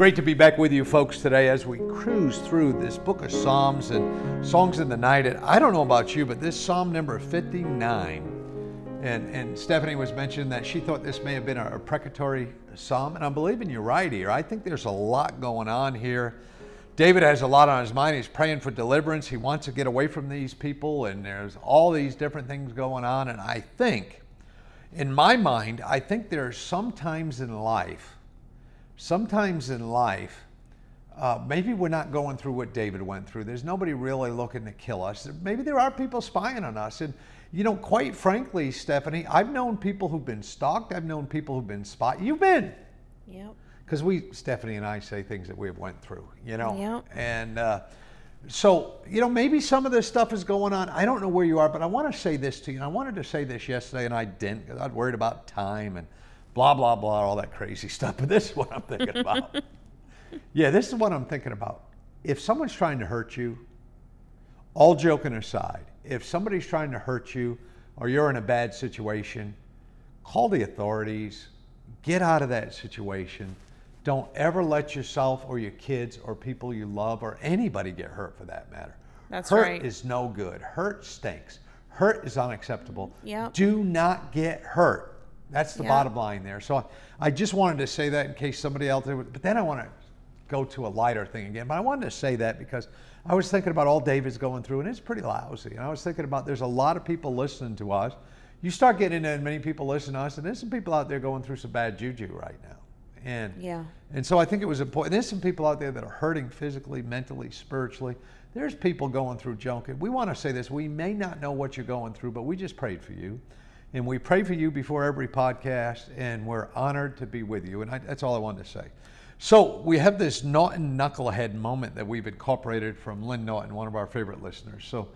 Great to be back with you folks today as we cruise through this book of Psalms and Songs in the Night. And I don't know about you, but this Psalm number 59, and, and Stephanie was mentioning that she thought this may have been a, a precatory psalm. And I'm believing you're right here. I think there's a lot going on here. David has a lot on his mind. He's praying for deliverance. He wants to get away from these people, and there's all these different things going on. And I think, in my mind, I think there are some times in life sometimes in life, uh, maybe we're not going through what David went through. There's nobody really looking to kill us. Maybe there are people spying on us. And, you know, quite frankly, Stephanie, I've known people who've been stalked. I've known people who've been spied. You've been. Yep. Because we, Stephanie and I, say things that we've went through, you know. Yep. And uh, so, you know, maybe some of this stuff is going on. I don't know where you are, but I want to say this to you. And I wanted to say this yesterday, and I didn't because I was worried about time and – blah, blah, blah, all that crazy stuff. But this is what I'm thinking about. yeah, this is what I'm thinking about. If someone's trying to hurt you, all joking aside, if somebody's trying to hurt you or you're in a bad situation, call the authorities, get out of that situation. Don't ever let yourself or your kids or people you love or anybody get hurt for that matter. That's hurt right. is no good. Hurt stinks. Hurt is unacceptable. Yep. Do not get hurt. That's the Yeah. bottom line there. So I just wanted to say that in case somebody else, but then I want to go to a lighter thing again. But I wanted to say that because I was thinking about all David's going through, and it's pretty lousy. And I was thinking about there's a lot of people listening to us. You start getting into many people listen to us, and there's some people out there going through some bad juju right now. And Yeah. and so I think it was important. There's some people out there that are hurting physically, mentally, spiritually. There's people going through junk. And we want to say this. We may not know what you're going through, but we just prayed for you. And we pray for you before every podcast, and we're honored to be with you. And I, that's all I wanted to say. So we have this Naughton knucklehead moment that we've incorporated from Lynn Naughton, one of our favorite listeners. So,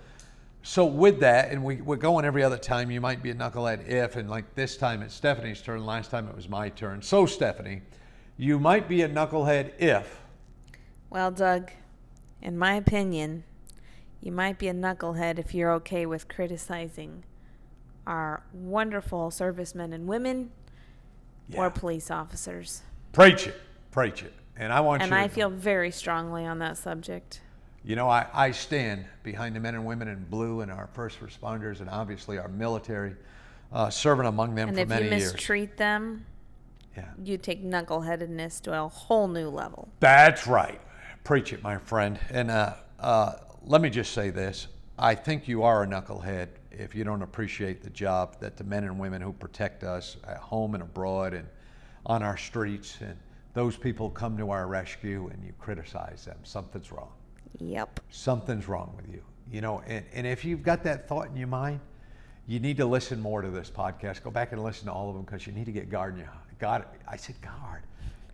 so with that, and we, we're going every other time. You might be a knucklehead if, and like this time it's Stephanie's turn. Last time it was my turn. So Stephanie, you might be a knucklehead if. Well, Doug, in my opinion, you might be a knucklehead if you're okay with criticizing our wonderful servicemen and women Yeah. or police officers. Preach it, preach it. And I want And you. I to- feel very strongly on that subject. You know, I, I stand behind the men and women in blue and our first responders and obviously our military, uh, serving among them And for if many you years. mistreat them, Yeah. you take knuckleheadedness to a whole new level. That's right. Preach it, my friend. And uh, uh, let me just say this I think you are a knucklehead if you don't appreciate the job that the men and women who protect us at home and abroad and on our streets and those people come to our rescue and you criticize them. Something's wrong. Yep. something's wrong with you. You know, and, and if you've got that thought in your mind, you need to listen more to this podcast. Go back and listen to all of them because you need to get guard in your God. I said guard.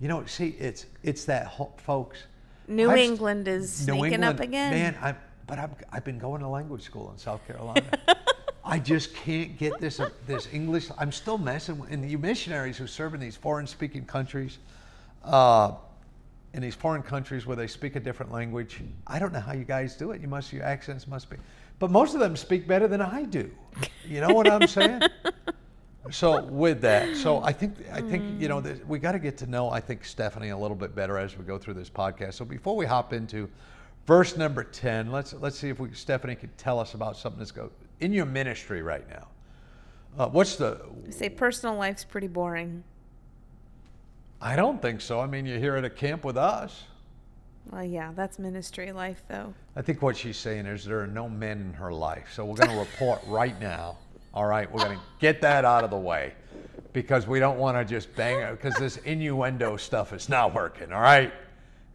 You know, see, it's it's that ho- folks. New I've- England is New sneaking England- up again. Man, I but I've, I've been going to language school in South Carolina. I just can't get this this English. I'm still messing with and you missionaries who serve in these foreign speaking countries. Uh, in these foreign countries where they speak a different language. I don't know how you guys do it. You must your accents must be, but most of them speak better than I do. You know what I'm saying? so with that, so I think I think you know that we got to get to know I think Stephanie a little bit better as we go through this podcast. So before we hop into verse number ten, let's let's see if we Stephanie could tell us about something that's go in your ministry right now. Uh, what's the? I say personal life's pretty boring. I don't think so. I mean, you're here at a camp with us. Well, yeah, that's ministry life, though. I think what she's saying is there are no men in her life. So we're going to report right now. All right, we're going to get that out of the way because we don't want to just bang it because this innuendo stuff is not working. All right.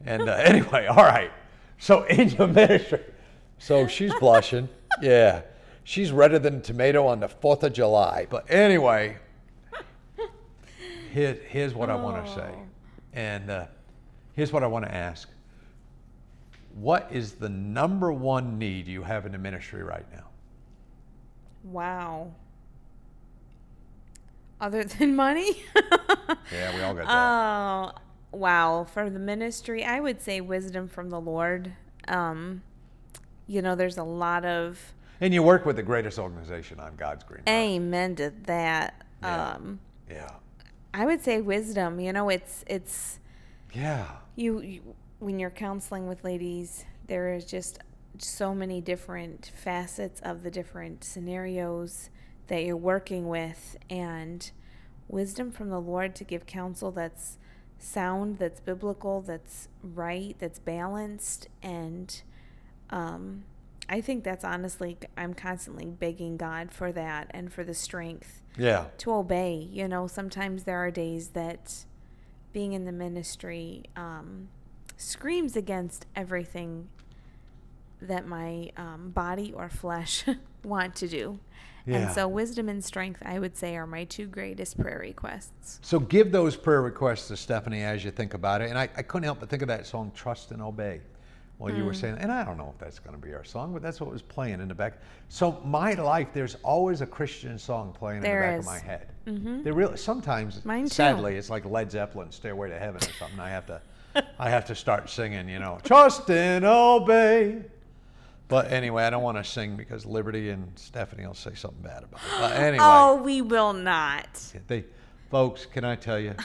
And uh, anyway, all right. So in your ministry, so she's blushing. Yeah, she's redder than a tomato on the Fourth of July. But anyway, here, here's what I want to say. Oh. And uh, here's what I want to ask. What is the number one need you have in the ministry right now? Wow. Other than money? Yeah, we all got that. Oh, wow. For the ministry, I would say wisdom from the Lord. Um, you know, there's a lot of and you work with the greatest organization on God's green. earth. amen to that. Yeah. Um, Yeah. I would say wisdom. You know, it's it's Yeah. you, you when you're counseling with ladies, there is just so many different facets of the different scenarios that you're working with, and wisdom from the Lord to give counsel that's sound, that's biblical, that's right, that's balanced, and um, I think that's honestly, I'm constantly begging God for that and for the strength Yeah. to obey. You know, sometimes there are days that being in the ministry um, screams against everything that my um, body or flesh want to do. Yeah. And so, wisdom and strength, I would say, are my two greatest prayer requests. So give those prayer requests to Stephanie as you think about it. And I, I couldn't help but think of that song, Trust and Obey, while you were Mm. saying, and I don't know if that's going to be our song, but that's what was playing in the back. So my life, there's always a Christian song playing There in the back is. of my head. Mhm. There really sometimes, Mine too. sadly, it's like Led Zeppelin, Stairway to Heaven or something. I have to, I have to start singing, you know, Trust and Obey. But anyway, I don't want to sing because Liberty and Stephanie will say something bad about it. But anyway. Oh, we will not. They, folks, can I tell you?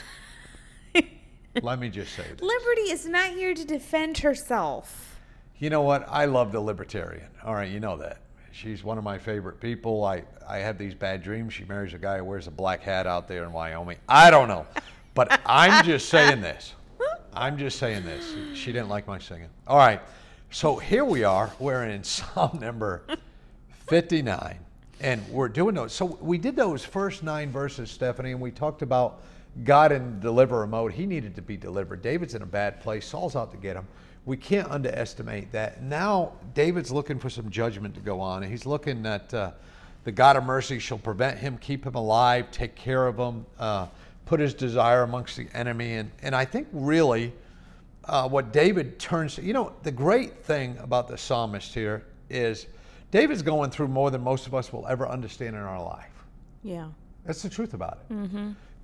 Let me just say this. Liberty is not here to defend herself. You know what? I love the libertarian. All right, you know that. She's one of my favorite people. I, I have these bad dreams. She marries a guy who wears a black hat out there in Wyoming. I don't know. But I'm just saying this. I'm just saying this. She didn't like my singing. All right. So here we are. We're in Psalm number 59. And we're doing those. So we did those first nine verses, Stephanie, and we talked about God in deliverer mode. He needed to be delivered. David's in a bad place. Saul's out to get him. We can't underestimate that. Now, David's looking for some judgment to go on. And he's looking at uh, the God of mercy shall prevent him, keep him alive, take care of him, uh, put his desire amongst the enemy. And, and I think really uh, what David turns to, you know, the great thing about the psalmist here is David's going through more than most of us will ever understand in our life. Yeah. That's the truth about it.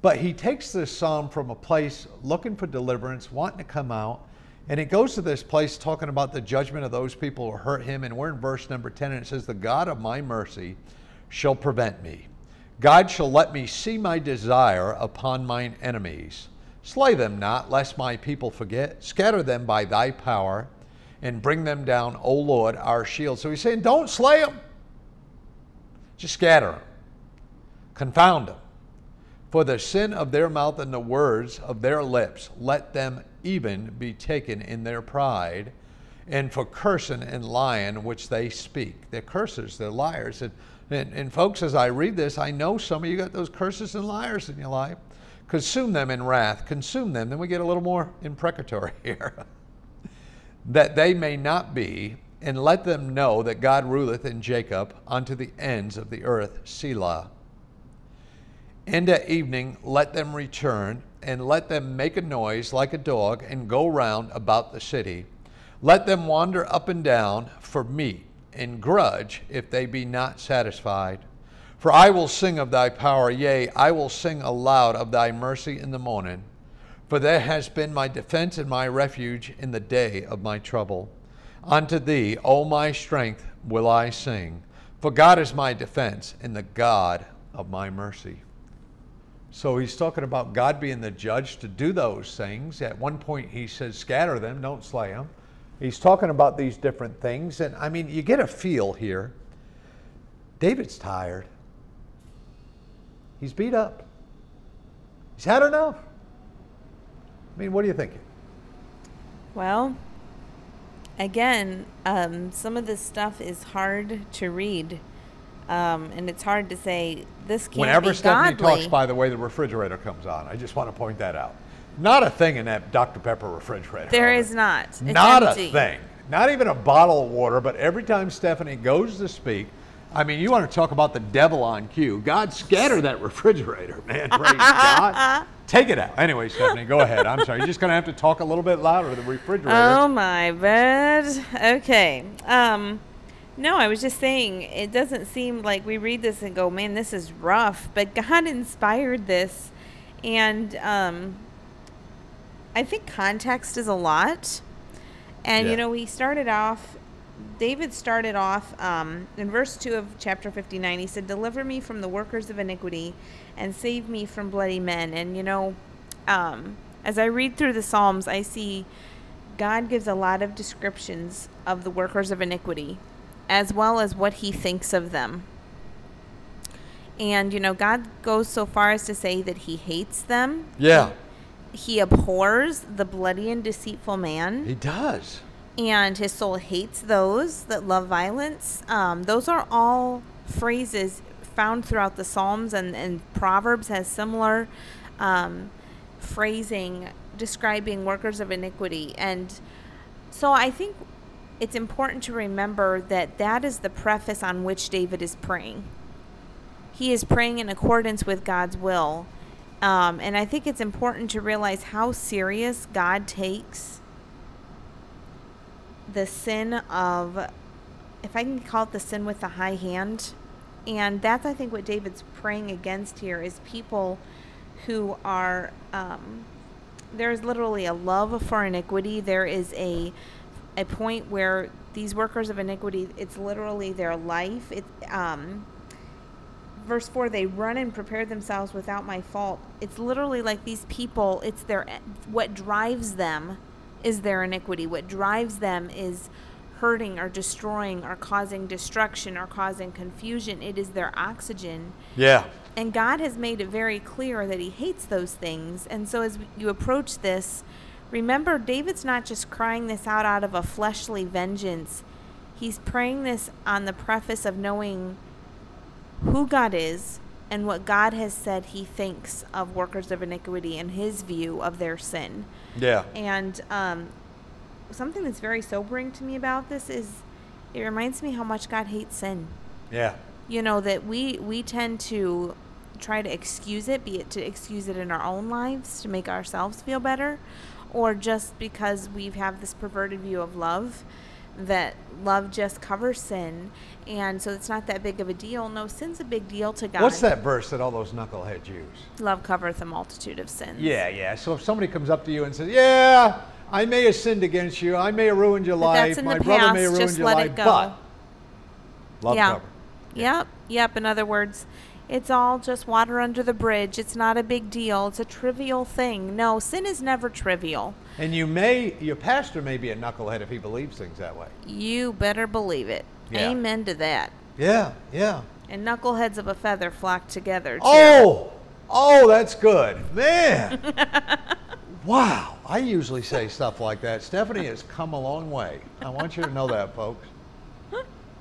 But he takes this psalm from a place looking for deliverance, wanting to come out, and it goes to this place talking about the judgment of those people who hurt him. And we're in verse number 10, and it says, The God of my mercy shall prevent me. God shall let me see my desire upon mine enemies. Slay them not, lest my people forget. Scatter them by thy power, and bring them down, O Lord, our shield. So he's saying, Don't slay them, just scatter them, confound them. For the sin of their mouth and the words of their lips, let them even be taken in their pride, and for cursing and lying which they speak. They're cursers, they're liars. And, and, and folks, as I read this, I know some of you got those curses and liars in your life. Consume them in wrath, consume them. Then we get a little more imprecatory here. that they may not be, and let them know that God ruleth in Jacob unto the ends of the earth, Selah. And at evening let them return, and let them make a noise like a dog, and go round about the city. Let them wander up and down for meat, and grudge if they be not satisfied. For I will sing of thy power, yea, I will sing aloud of thy mercy in the morning. For there has been my defense and my refuge in the day of my trouble. Unto thee, O my strength, will I sing. For God is my defense and the God of my mercy. So he's talking about God being the judge to do those things. At one point, he says, scatter them, don't slay them. He's talking about these different things. And I mean, you get a feel here. David's tired, he's beat up, he's had enough. I mean, what are you thinking? Well, again, um, some of this stuff is hard to read, um, and it's hard to say this can't Whenever be Stephanie godly. talks, by the way, the refrigerator comes on. I just want to point that out. Not a thing in that Dr. Pepper refrigerator. There is not. It's Not empty. a thing. Not even a bottle of water, but every time Stephanie goes to speak, I mean, you want to talk about the devil on cue. God scatter that refrigerator, man. Praise God. Take it out. Anyway, Stephanie, go ahead. I'm sorry. You're just going to have to talk a little bit louder. Than the refrigerator. Oh my bad. Okay. Um, no, I was just saying it doesn't seem like we read this and go, "Man, this is rough," but God inspired this, and um, I think context is a lot. And Yeah. you know, we started off. David started off um, in verse two of chapter fifty-nine. He said, "Deliver me from the workers of iniquity, and save me from bloody men." And you know, um, as I read through the Psalms, I see God gives a lot of descriptions of the workers of iniquity, as well as what he thinks of them. And, you know, God goes so far as to say that he hates them. Yeah, He abhors the bloody and deceitful man. he does. And his soul hates those that love violence. Um, those are all phrases found throughout the Psalms, and, and Proverbs has similar um, phrasing describing workers of iniquity. And so I think it's important to remember that that is the preface on which David is praying. He is praying in accordance with God's will. Um, and I think it's important to realize how serious God takes the sin of, if I can call it the sin with the high hand. And that's, I think, what David's praying against here is people who are, um, there is literally a love for iniquity. There is a, a point where these workers of iniquity, it's literally their life. It, um, verse 4 they run and prepare themselves without my fault it's literally like these people it's their what drives them is their iniquity what drives them is hurting or destroying or causing destruction or causing confusion it is their oxygen Yeah. and God has made it very clear that He hates those things. And so, as you approach this, remember David's not just crying this out out of a fleshly vengeance, he's praying this on the preface of knowing who God is and what God has said He thinks of workers of iniquity and His view of their sin. Yeah. And um, something that's very sobering to me about this is it reminds me how much God hates sin Yeah. you know that we we tend to try to excuse it be it to excuse it in our own lives to make ourselves feel better or just because we have this perverted view of love that love just covers sin and so it's not that big of a deal no sin's a big deal to god What's that verse that all those knuckleheads use? love covereth a multitude of sins Yeah, yeah. So if somebody comes up to you and says, "Yeah, I may have sinned against you. I may have ruined your But life. My the brother may have ruined just your let life, it go." but love yeah cover." yep yep in other words it's all just water under the bridge it's not a big deal it's a trivial thing no sin is never trivial And you may, your pastor may be a knucklehead if he believes things that way. You better believe it. Yeah. Amen to that. Yeah, yeah. And knuckleheads of a feather flock together. Too. Oh, oh, that's good, man. wow, I usually say stuff like that. Stephanie has come a long way. I want you to know that, folks.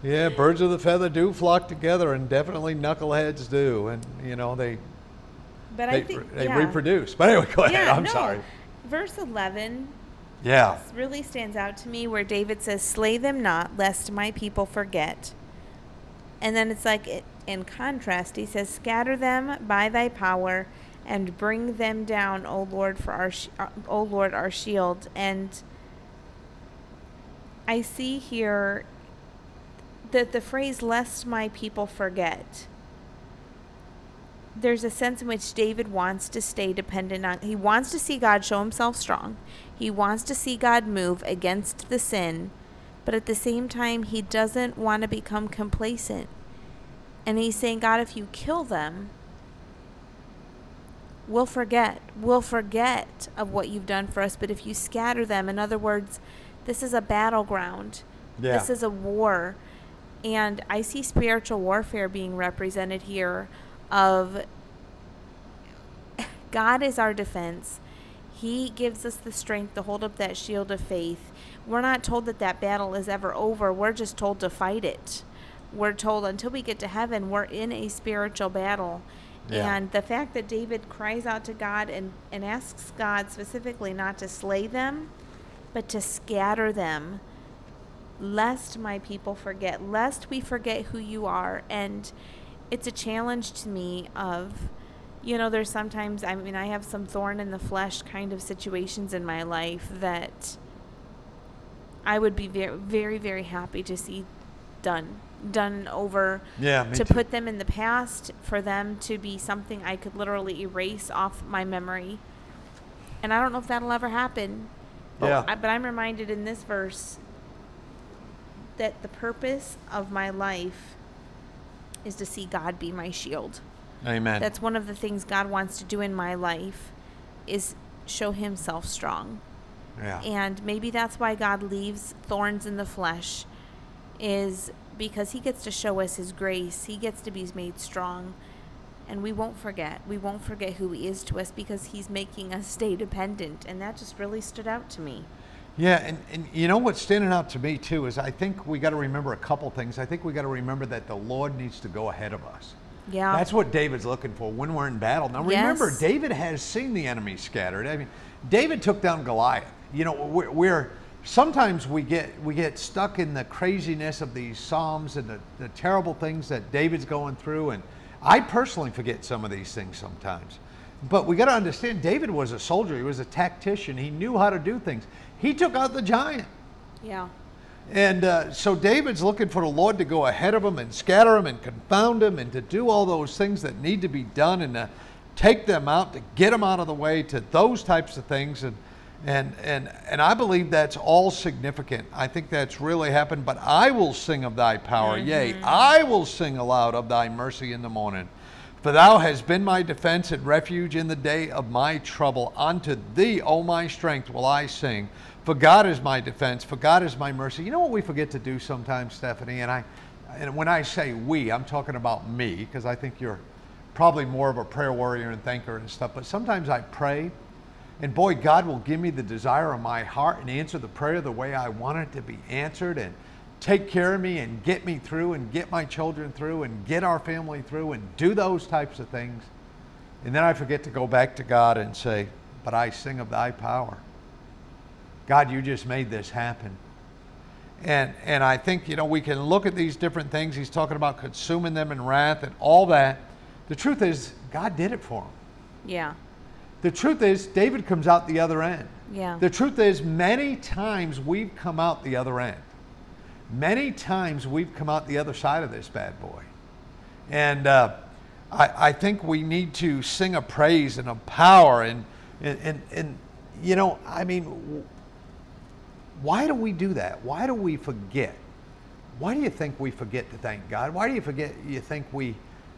Yeah, birds of the feather do flock together, and definitely knuckleheads do, and you know they but they, I think they yeah. reproduce. But anyway, go ahead. Yeah, I'm no. sorry. Verse 11 Yeah, really stands out to me where David says, Slay them not, lest my people forget. And then it's like, it, in contrast, he says, Scatter them by thy power and bring them down, O Lord, for our, sh- uh, O Lord, our shield. And I see here that the phrase, lest my people forget, there's a sense in which David wants to stay dependent on, he wants to see God show himself strong. He wants to see God move against the sin, but at the same time, he doesn't want to become complacent. And he's saying, God, if you kill them, we'll forget. We'll forget of what you've done for us. But if you scatter them, in other words, this is a battleground. Yeah. This is a war. And I see spiritual warfare being represented here of God is our defense. He gives us the strength to hold up that shield of faith. We're not told that that battle is ever over. We're just told to fight it. We're told until we get to heaven, we're in a spiritual battle. Yeah. And the fact that David cries out to God and, and asks God specifically not to slay them, but to scatter them, lest my people forget, lest we forget who you are. And it's a challenge to me of you know, there's sometimes, I mean, I have some thorn in the flesh kind of situations in my life that I would be very, very, very happy to see done. Done over Yeah, to too. put them in the past, for them to be something I could literally erase off my memory. And I don't know if that'll ever happen. But, Yeah. I, but I'm reminded in this verse that the purpose of my life is to see God be my shield. Amen. That's one of the things God wants to do in my life is show himself strong. yeah. And maybe that's why God leaves thorns in the flesh is because he gets to show us his grace. He gets to be made strong. And we won't forget. We won't forget who he is to us because he's making us stay dependent. And that just really stood out to me. Yeah, and, and you know what's standing out to me too is I think we got to remember a couple things. I think we got to remember that the Lord needs to go ahead of us. Yeah. That's what David's looking for when we're in battle. Now remember, Yes. David has seen the enemy scattered. I mean, David took down Goliath. You know, we're, we're sometimes we get we get stuck in the craziness of these psalms and the, the terrible things that David's going through, and I personally forget some of these things sometimes. But we got to understand, David was a soldier. He was a tactician. He knew how to do things. He took out the giant. Yeah. And uh, so David's looking for the Lord to go ahead of him and scatter him and confound him and to do all those things that need to be done and to take them out, to get them out of the way, to those types of things. And, and, and, and I believe that's all significant. I think that's really happened. But I will sing of thy power. Yea, I will sing aloud of thy mercy in the morning. For thou hast been my defense and refuge in the day of my trouble. Unto thee, O my strength, will I sing. For God is my defense, for God is my mercy. You know what we forget to do sometimes, Stephanie? And I and when I say we, I'm talking about me, because I think you're probably more of a prayer warrior and thinker and stuff. But sometimes I pray, and boy, God will give me the desire of my heart and answer the prayer the way I want it to be answered and take care of me and get me through and get my children through and get our family through and do those types of things. And then I forget to go back to God and say, But I sing of thy power. God, you just made this happen. And, and I think, you know, we can look at these different things. He's talking about consuming them in wrath and all that. The truth is, God did it for him. Yeah. The truth is, David comes out the other end. Yeah. The truth is, many times we've come out the other end. Many times we've come out the other side of this bad boy. And uh, I, I think we need to sing a praise and a power. And, and, and, and you know, I mean, why do we do that? Why do we forget? Why do you think we forget to thank God? Why do you forget? You think we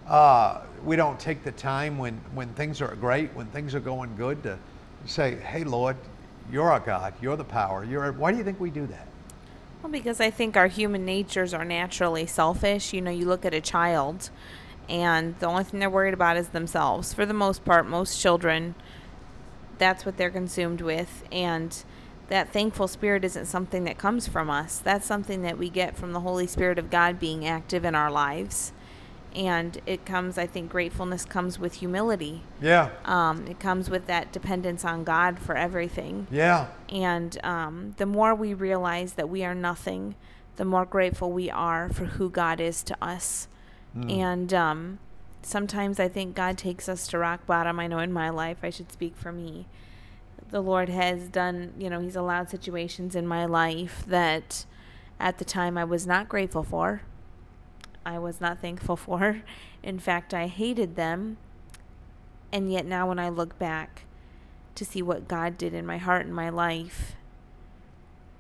uh, we don't take the time when when things are great, when things are going good, to say, "Hey, Lord, you're our God. You're the power. You're." our-" Why do you think we do that? Well, because I think our human natures are naturally selfish. You know, you look at a child, and the only thing they're worried about is themselves. For the most part, most children, that's what they're consumed with. And that thankful spirit isn't something that comes from us, that's something that we get from the Holy Spirit of God being active in our lives. And it comes, I think, gratefulness comes with humility. Yeah. Um, it comes with that dependence on God for everything. Yeah. And um, the more we realize that we are nothing, the more grateful we are for who God is to us. And um, sometimes I think God takes us to rock bottom. I know in my life, I should speak for me. The Lord has done, you know, He's allowed situations in my life that at the time I was not grateful for. I was not thankful for. In fact, I hated them. And yet now when I look back, to see what God did in my heart and my life.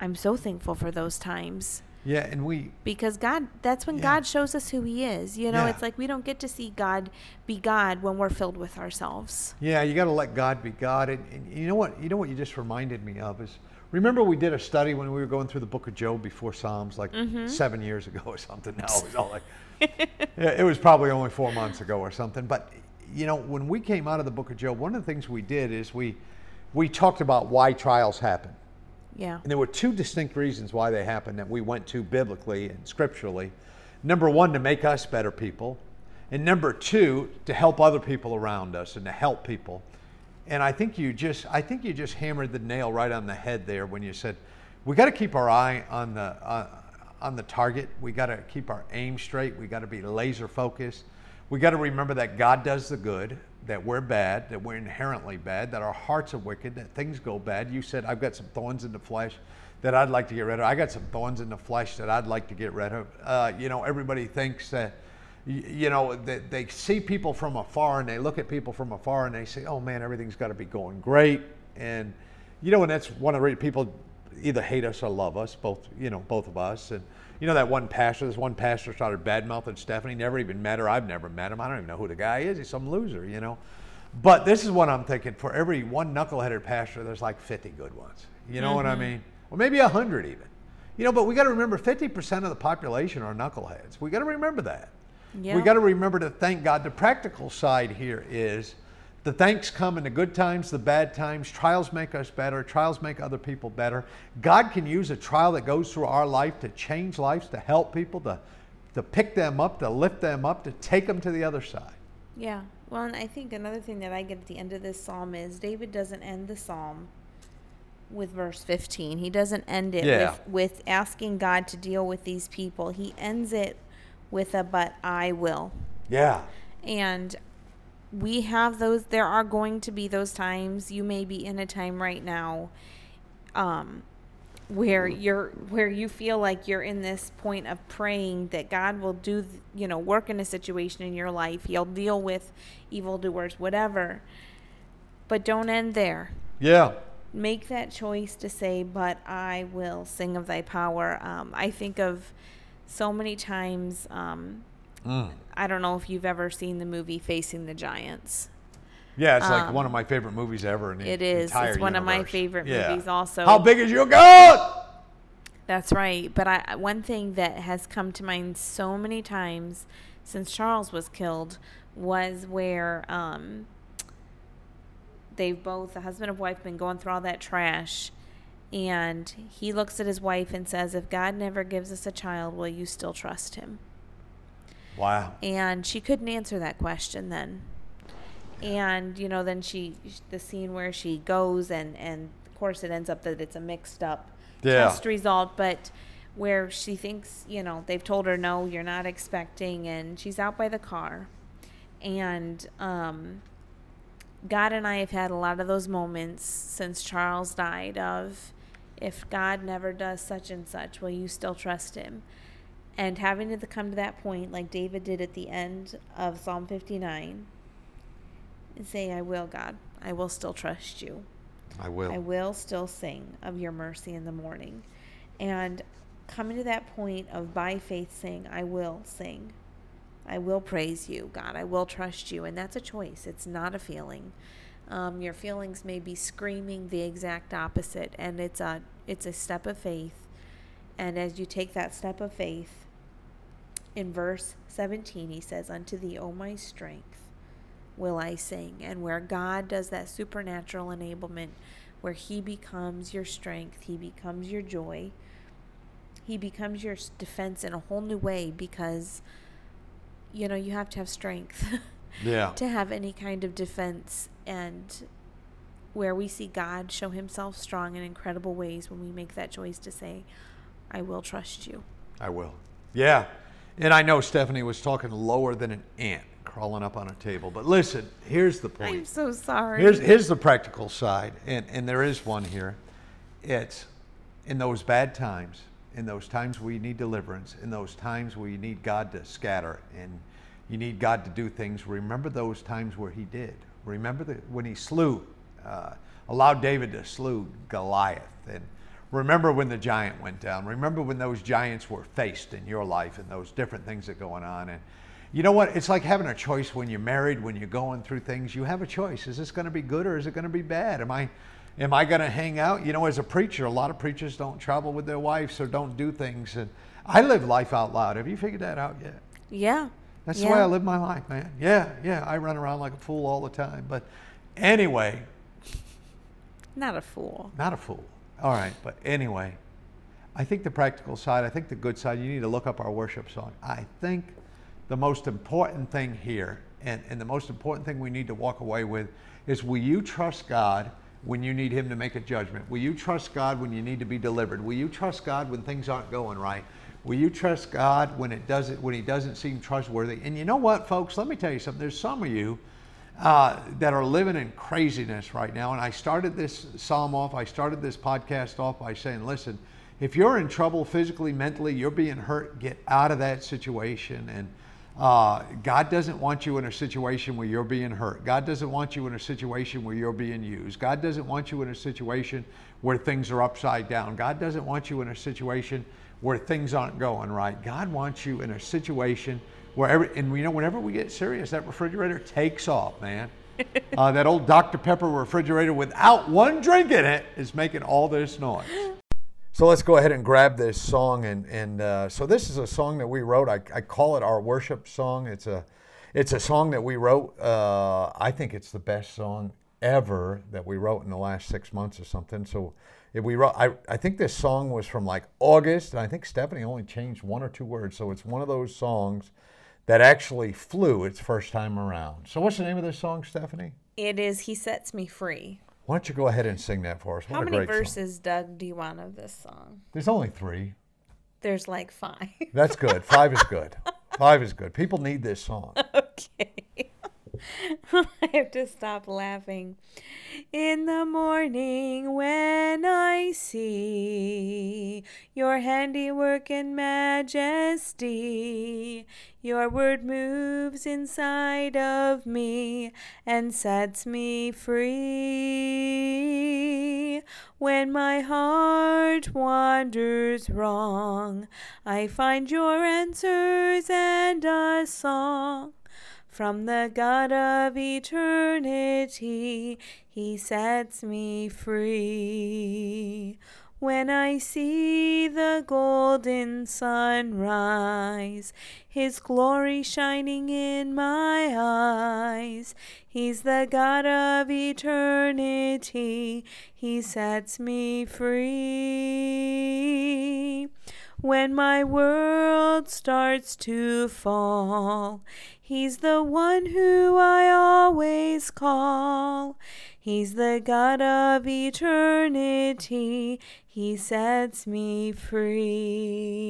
I'm so thankful for those times Yeah. And we. because God that's when Yeah. God shows us who he is. You know, Yeah. it's like we don't get to see God be God when we're filled with ourselves. Yeah, you got to let God be God. And, and you know what? You know what you just reminded me of is remember we did a study when we were going through the book of Job before Psalms like mm-hmm. seven years ago or something. Now it was all like it was probably only four months ago or something. But you know, when we came out of the book of Job, one of the things we did is we we talked about why trials happen. Yeah. And there were two distinct reasons why they happen that we went to biblically and scripturally. Number one, to make us better people. And number two, to help other people around us and to help people. And I think you just I think you just hammered the nail right on the head there when you said we got to keep our eye on the uh, on the target. We got to keep our aim straight. We got to be laser focused. We got to remember that God does the good. that we're bad, that we're inherently bad, that our hearts are wicked, that things go bad. You said, I've got some thorns in the flesh that I'd like to get rid of. I got some thorns in the flesh that I'd like to get rid of. Uh, you know, everybody thinks that, you know, that they see people from afar and they look at people from afar and they say, oh man, everything's got to be going great. And, you know, and that's one of the people either hate us or love us, both, you know, both of us. And, you know, that one pastor, this one pastor started bad mouthing Stephanie, never even met her. I've never met him. I don't even know who the guy is. He's some loser, you know. But this is what I'm thinking. For every one knuckleheaded pastor, there's like 50 good ones. You know mm-hmm. what I mm-hmm. mean? Or maybe 100 even. You know, but we got to remember 50% of the population are knuckleheads. We got to remember that. Yep. We got to remember to thank God. The practical side here is the thanks come in the good times, the bad times. Trials make us better. Trials make other people better. God can use a trial that goes through our life to change lives, to help people, to, to pick them up, to lift them up, to take them to the other side. Yeah. Well, and I think another thing that I get at the end of this psalm is David doesn't end the psalm with verse 15. He doesn't end it yeah. with, with asking God to deal with these people. He ends it with a but I will. Yeah. And we have those there are going to be those times you may be in a time right now um where you're where you feel like you're in this point of praying that God will do you know work in a situation in your life. He'll deal with evildoers whatever. But don't end there. Yeah. Make that choice to say but I will sing of thy power. Um, I think of so many times um, Mm. I don't know if you've ever seen the movie Facing the Giants. Yeah, it's like one of um, my favorite movies ever. In the it is. It's one universe. of my favorite yeah. movies. Also, how big is your goat? That's right. But I, one thing that has come to mind so many times since Charles was killed was where um, they've both, the husband and wife, been going through all that trash. And he looks at his wife and says, If God never gives us a child, will you still trust him? Wow. And she couldn't answer that question then. And, you know, then she, the scene where she goes and, and of course it ends up that it's a mixed up yeah. test result, but where she thinks, you know, they've told her, no, you're not expecting, and she's out by the car. And, um, God and I have had a lot of those moments since Charles died of if God never does such and such, will you still trust him? and having to come to that point like David did at the end of Psalm 59 and say, I will, God. I will still trust you. I will. I will still sing of your mercy in the morning. And coming to that point of by faith saying, I will sing. I will praise you, God. I will trust you. And that's a choice, it's not a feeling. Um, your feelings may be screaming the exact opposite, and it's a it's a step of faith. And as you take that step of faith, in verse 17, he says, Unto thee, O my strength, will I sing. And where God does that supernatural enablement, where he becomes your strength, he becomes your joy, he becomes your defense in a whole new way because, you know, you have to have strength yeah. to have any kind of defense. And where we see God show himself strong in incredible ways when we make that choice to say, I will trust you. I will. Yeah. And I know Stephanie was talking lower than an ant crawling up on a table. But listen, here's the point. I'm so sorry. Here's, here's the practical side, and, and there is one here. It's in those bad times, in those times we need deliverance, in those times we need God to scatter and you need God to do things, remember those times where He did. Remember the, when He slew, uh, allowed David to slew Goliath. And Remember when the giant went down. Remember when those giants were faced in your life and those different things that are going on. And you know what? It's like having a choice when you're married, when you're going through things. You have a choice. Is this going to be good or is it going to be bad? Am I, am I going to hang out? You know, as a preacher, a lot of preachers don't travel with their wives or don't do things. And I live life out loud. Have you figured that out yet? Yeah. That's yeah. the way I live my life, man. Yeah, yeah. I run around like a fool all the time. But anyway. Not a fool. Not a fool. All right, but anyway, I think the practical side, I think the good side, you need to look up our worship song. I think the most important thing here, and, and the most important thing we need to walk away with, is will you trust God when you need Him to make a judgment? Will you trust God when you need to be delivered? Will you trust God when things aren't going right? Will you trust God when it doesn't when He doesn't seem trustworthy? And you know what, folks? Let me tell you something. There's some of you uh, that are living in craziness right now. And I started this psalm off, I started this podcast off by saying, listen, if you're in trouble physically, mentally, you're being hurt, get out of that situation. And uh, God doesn't want you in a situation where you're being hurt. God doesn't want you in a situation where you're being used. God doesn't want you in a situation where things are upside down. God doesn't want you in a situation where things aren't going right. God wants you in a situation where every, and you know, whenever we get serious, that refrigerator takes off, man. uh, that old Dr. Pepper refrigerator without one drink in it is making all this noise. So let's go ahead and grab this song. And, and uh, so this is a song that we wrote. I, I, call it our worship song. It's a, it's a song that we wrote. Uh, I think it's the best song ever that we wrote in the last six months or something. So if we wrote, I, I think this song was from like August, and I think Stephanie only changed one or two words. So it's one of those songs that actually flew its first time around. So what's the name of this song, Stephanie? It is He Sets Me Free. Why don't you go ahead and sing that for us? What How many verses, song. Doug, do you want of this song? There's only three. There's like five. That's good. Five is good. Five is good. People need this song. Okay. I have to stop laughing. In the morning, when I see your handiwork and majesty, your word moves inside of me and sets me free. When my heart wanders wrong, I find your answers and a song. From the God of eternity, He sets me free. When I see the golden sun rise, His glory shining in my eyes, He's the God of eternity, He sets me free. When my world starts to fall, He's the one who I always call. He's the God of eternity. He sets me free.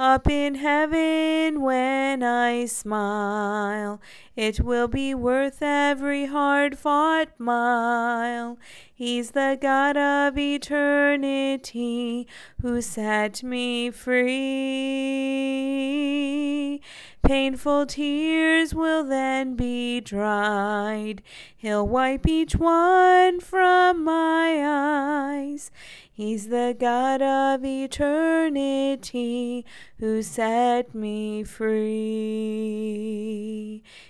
Up in heaven, when I smile, it will be worth every hard fought mile. He's the God of eternity who set me free. Painful tears will then be dried. He'll wipe each one from my eyes. He's the God of eternity who set me free.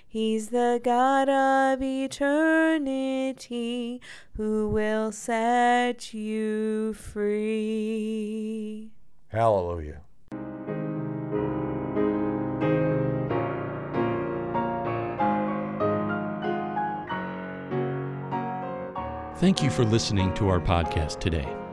He's the God of eternity who will set you free. Hallelujah. Thank you for listening to our podcast today.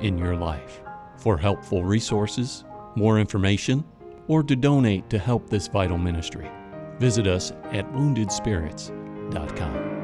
in your life. For helpful resources, more information, or to donate to help this vital ministry, visit us at woundedspirits.com.